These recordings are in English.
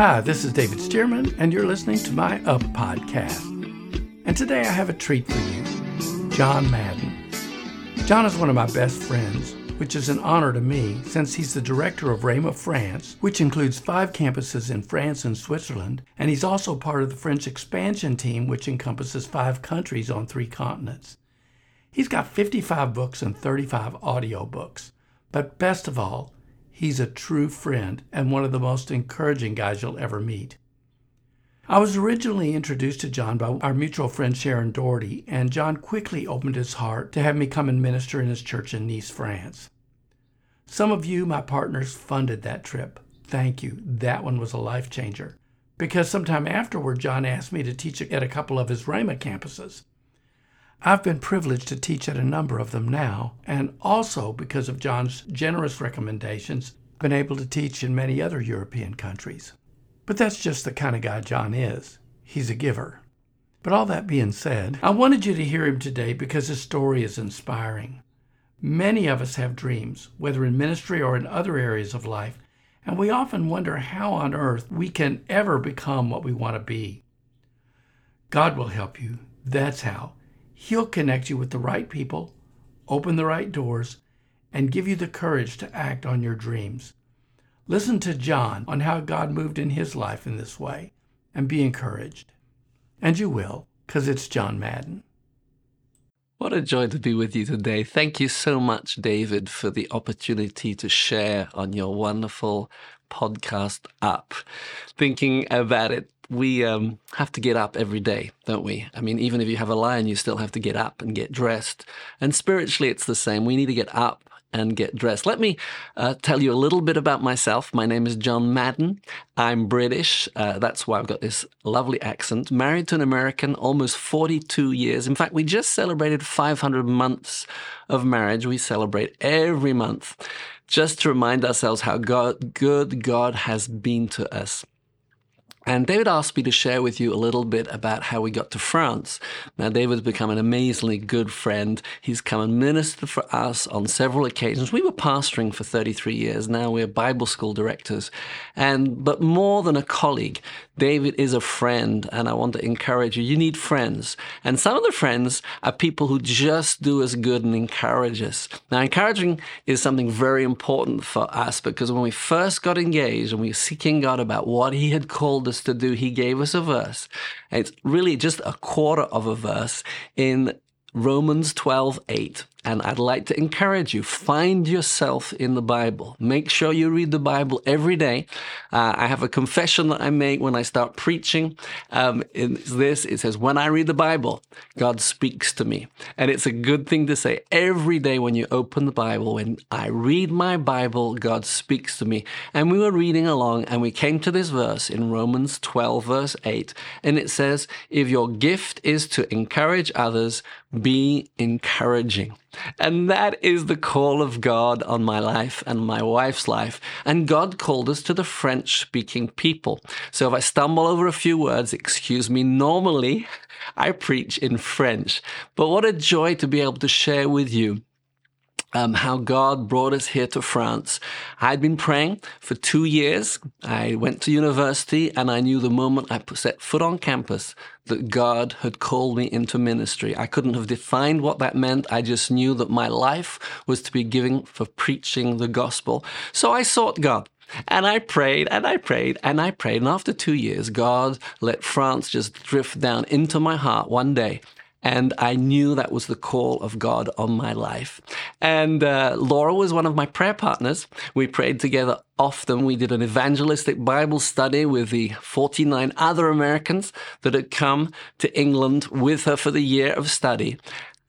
Hi, this is David Stearman, and you're listening to my Up podcast. And today I have a treat for you John Madan. John is one of my best friends, which is an honor to me since he's the director of Rhema France, which includes five campuses in France and Switzerland, and he's also part of the French expansion team, which encompasses five countries on three continents. He's got 55 books and 35 audiobooks. But best of all, he's a true friend and one of the most encouraging guys you'll ever meet. I was originally introduced to John by our mutual friend Sharon Doherty, and John quickly opened his heart to have me come and minister in his church in Nice, France. Some of you, my partners, funded that trip. Thank you. That one was a life changer. Because sometime afterward, John asked me to teach at a couple of his Rhema campuses. I've been privileged to teach at a number of them now, and also because of John's generous recommendations, been able to teach in many other European countries. But that's just the kind of guy John is. He's a giver. But all that being said, I wanted you to hear him today because his story is inspiring. Many of us have dreams, whether in ministry or in other areas of life, and we often wonder how on earth we can ever become what we want to be. God will help you. That's how. He'll connect you with the right people, open the right doors, and give you the courage to act on your dreams. Listen to John on how God moved in his life in this way and be encouraged. And you will, because it's John Madan. What a joy to be with you today. Thank you so much, David, for the opportunity to share on your wonderful podcast app. Thinking about it we um, have to get up every day, don't we? I mean, even if you have a lion, you still have to get up and get dressed. And spiritually, it's the same. We need to get up and get dressed. Let me uh, tell you a little bit about myself. My name is John Madan. I'm British. Uh, that's why I've got this lovely accent. Married to an American, almost 42 years. In fact, we just celebrated 500 months of marriage. We celebrate every month just to remind ourselves how God, good God has been to us. And David asked me to share with you a little bit about how we got to France. Now, David's become an amazingly good friend. He's come and ministered for us on several occasions. We were pastoring for 33 years. Now we're Bible school directors. And, but more than a colleague, David is a friend. And I want to encourage you. You need friends. And some of the friends are people who just do us good and encourage us. Now, encouraging is something very important for us because when we first got engaged and we were seeking God about what he had called us to do, he gave us a verse. It's really just a quarter of a verse in Romans 12, 8. And I'd like to encourage you find yourself in the Bible. Make sure you read the Bible every day. Uh, I have a confession that I make when I start preaching. Um, it's this it says, When I read the Bible, God speaks to me. And it's a good thing to say every day when you open the Bible. When I read my Bible, God speaks to me. And we were reading along and we came to this verse in Romans 12, verse 8. And it says, If your gift is to encourage others, be encouraging. And that is the call of God on my life and my wife's life. And God called us to the French speaking people. So if I stumble over a few words, excuse me, normally I preach in French. But what a joy to be able to share with you um, how God brought us here to France. I'd been praying for two years. I went to university and I knew the moment I set foot on campus that God had called me into ministry. I couldn't have defined what that meant. I just knew that my life was to be given for preaching the gospel. So I sought God. And I prayed and I prayed and I prayed. And after two years, God let France just drift down into my heart one day. And I knew that was the call of God on my life. And uh, Laura was one of my prayer partners. We prayed together often. We did an evangelistic Bible study with the 49 other Americans that had come to England with her for the year of study.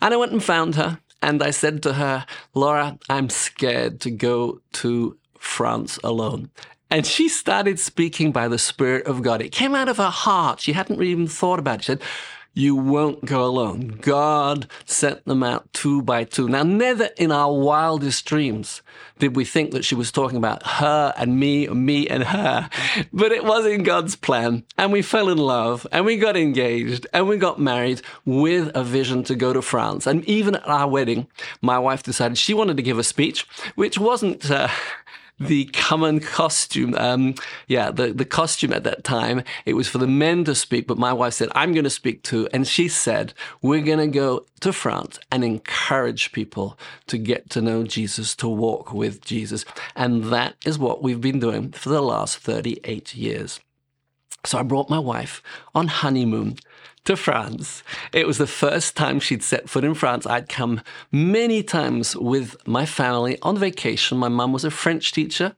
And I went and found her. And I said to her, Laura, I'm scared to go to France alone. And she started speaking by the Spirit of God. It came out of her heart. She hadn't even thought about it. She said, you won't go alone. God sent them out two by two. Now, never in our wildest dreams did we think that she was talking about her and me, or me and her, but it was in God's plan. And we fell in love and we got engaged and we got married with a vision to go to France. And even at our wedding, my wife decided she wanted to give a speech, which wasn't. Uh, the common costume. Um, yeah, the, the costume at that time, it was for the men to speak, but my wife said, I'm going to speak too. And she said, We're going to go to France and encourage people to get to know Jesus, to walk with Jesus. And that is what we've been doing for the last 38 years. So I brought my wife on honeymoon to France. It was the first time she'd set foot in France. I'd come many times with my family on vacation. My mum was a French teacher.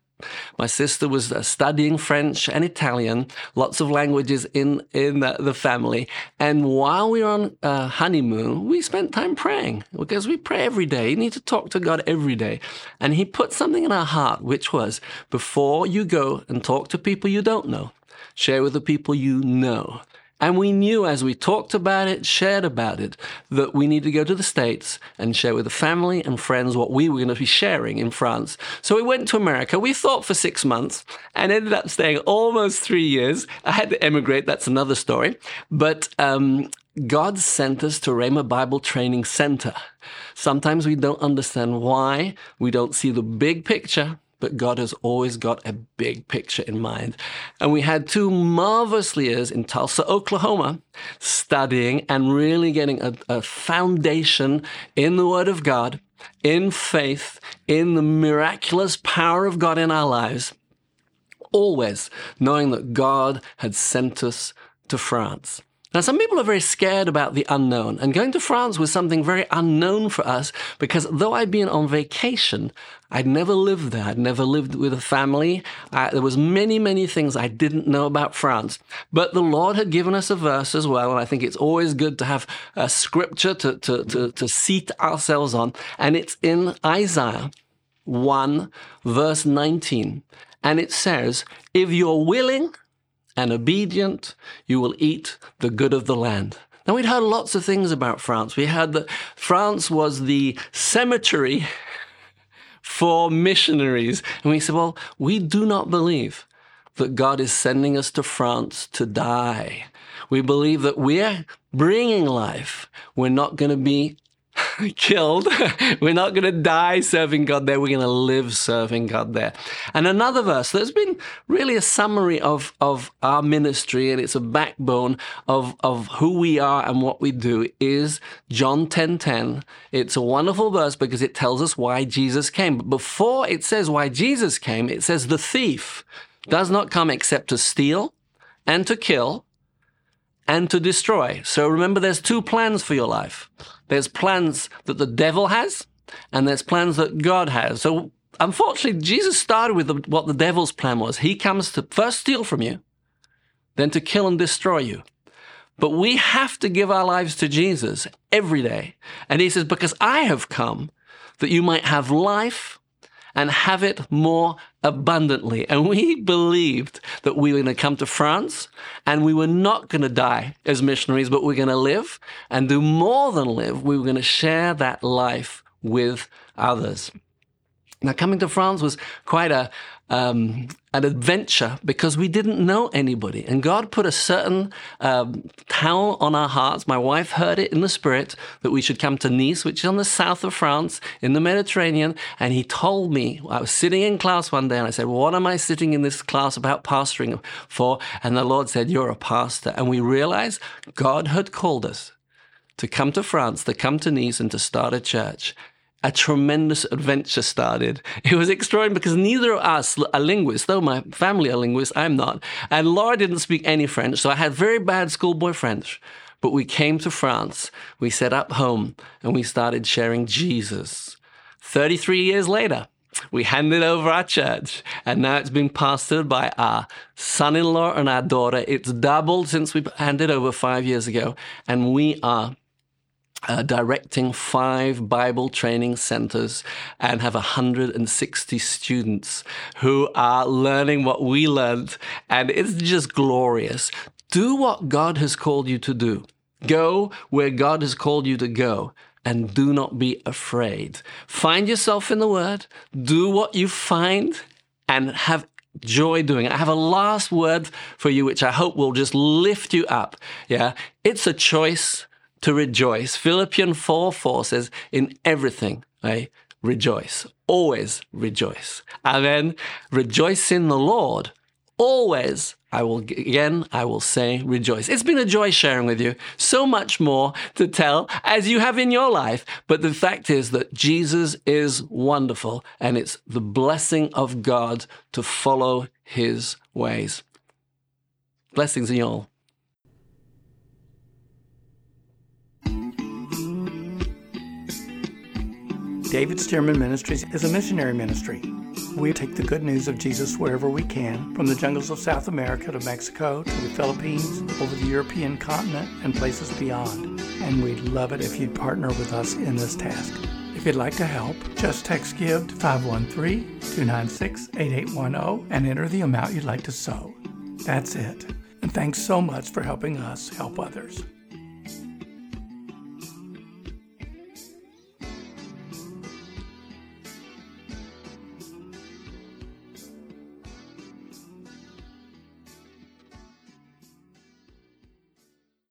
My sister was uh, studying French and Italian, lots of languages in in the, family. And while we were on uh, honeymoon, we spent time praying because we pray every day. You need to talk to God every day. And He put something in our heart, which was before you go and talk to people you don't know, share with the people you know. And we knew as we talked about it, shared about it, that we needed to go to the States and share with the family and friends what we were going to be sharing in France. So we went to America. We thought for six months and ended up staying almost three years. I had to emigrate. That's another story. But um, God sent us to Rhema Bible Training Center. Sometimes we don't understand why. We don't see the big picture but God has always got a big picture in mind. And we had two marvelous years in Tulsa, Oklahoma, studying and really getting a, a foundation in the Word of God, in faith, in the miraculous power of God in our lives, always knowing that God had sent us to France. Now, some people are very scared about the unknown, and going to France was something very unknown for us because though I'd been on vacation, I'd never lived there. I'd never lived with a family. Uh, there was many, many things I didn't know about France. But the Lord had given us a verse as well, and I think it's always good to have a scripture to, to, to, to seat ourselves on, and it's in Isaiah 1, verse 19. And it says, If you're willing, and obedient, you will eat the good of the land. Now, we'd heard lots of things about France. We heard that France was the cemetery for missionaries. And we said, well, we do not believe that God is sending us to France to die. We believe that we're bringing life. We're not going to be killed. We're not going to die serving God there. We're going to live serving God there. And another verse that's been really a summary of, of our ministry and it's a backbone of, of who we are and what we do is John 10 10. It's a wonderful verse because it tells us why Jesus came. But before it says why Jesus came, it says the thief does not come except to steal and to kill and to destroy. So remember, there's two plans for your life. There's plans that the devil has, and there's plans that God has. So unfortunately, Jesus started with the, what the devil's plan was. He comes to first steal from you, then to kill and destroy you. But we have to give our lives to Jesus every day. And he says, Because I have come that you might have life and have it more abundantly. And we believed that we were going to come to France and we were not going to die as missionaries, but we're going to live and do more than live. We were going to share that life with others. Now, coming to France was quite a, um, an adventure because we didn't know anybody. And God put a certain um, towel on our hearts. My wife heard it in the spirit that we should come to Nice, which is on the south of France in the Mediterranean. And He told me, I was sitting in class one day and I said, What am I sitting in this class about pastoring for? And the Lord said, You're a pastor. And we realized God had called us to come to France, to come to Nice, and to start a church a tremendous adventure started. It was extraordinary because neither of us are linguists, though my family are linguists, I'm not. And Laura didn't speak any French, so I had very bad schoolboy French. But we came to France, we set up home, and we started sharing Jesus. 33 years later, we handed over our church, and now it's been pastored by our son in law and our daughter. It's doubled since we handed over five years ago, and we are uh, directing five Bible training centers and have 160 students who are learning what we learned. And it's just glorious. Do what God has called you to do. Go where God has called you to go and do not be afraid. Find yourself in the Word, do what you find, and have joy doing it. I have a last word for you, which I hope will just lift you up. Yeah, it's a choice to rejoice. Philippians 4 4 says, In everything, right? rejoice. Always rejoice. And then rejoice in the Lord. Always, I will, again, I will say rejoice. It's been a joy sharing with you. So much more to tell as you have in your life. But the fact is that Jesus is wonderful and it's the blessing of God to follow his ways. Blessings in you all. David Stearman Ministries is a missionary ministry. We take the good news of Jesus wherever we can, from the jungles of South America to Mexico to the Philippines, over the European continent, and places beyond. And we'd love it if you'd partner with us in this task. If you'd like to help, just text GIVE to 513 296 8810 and enter the amount you'd like to sow. That's it. And thanks so much for helping us help others.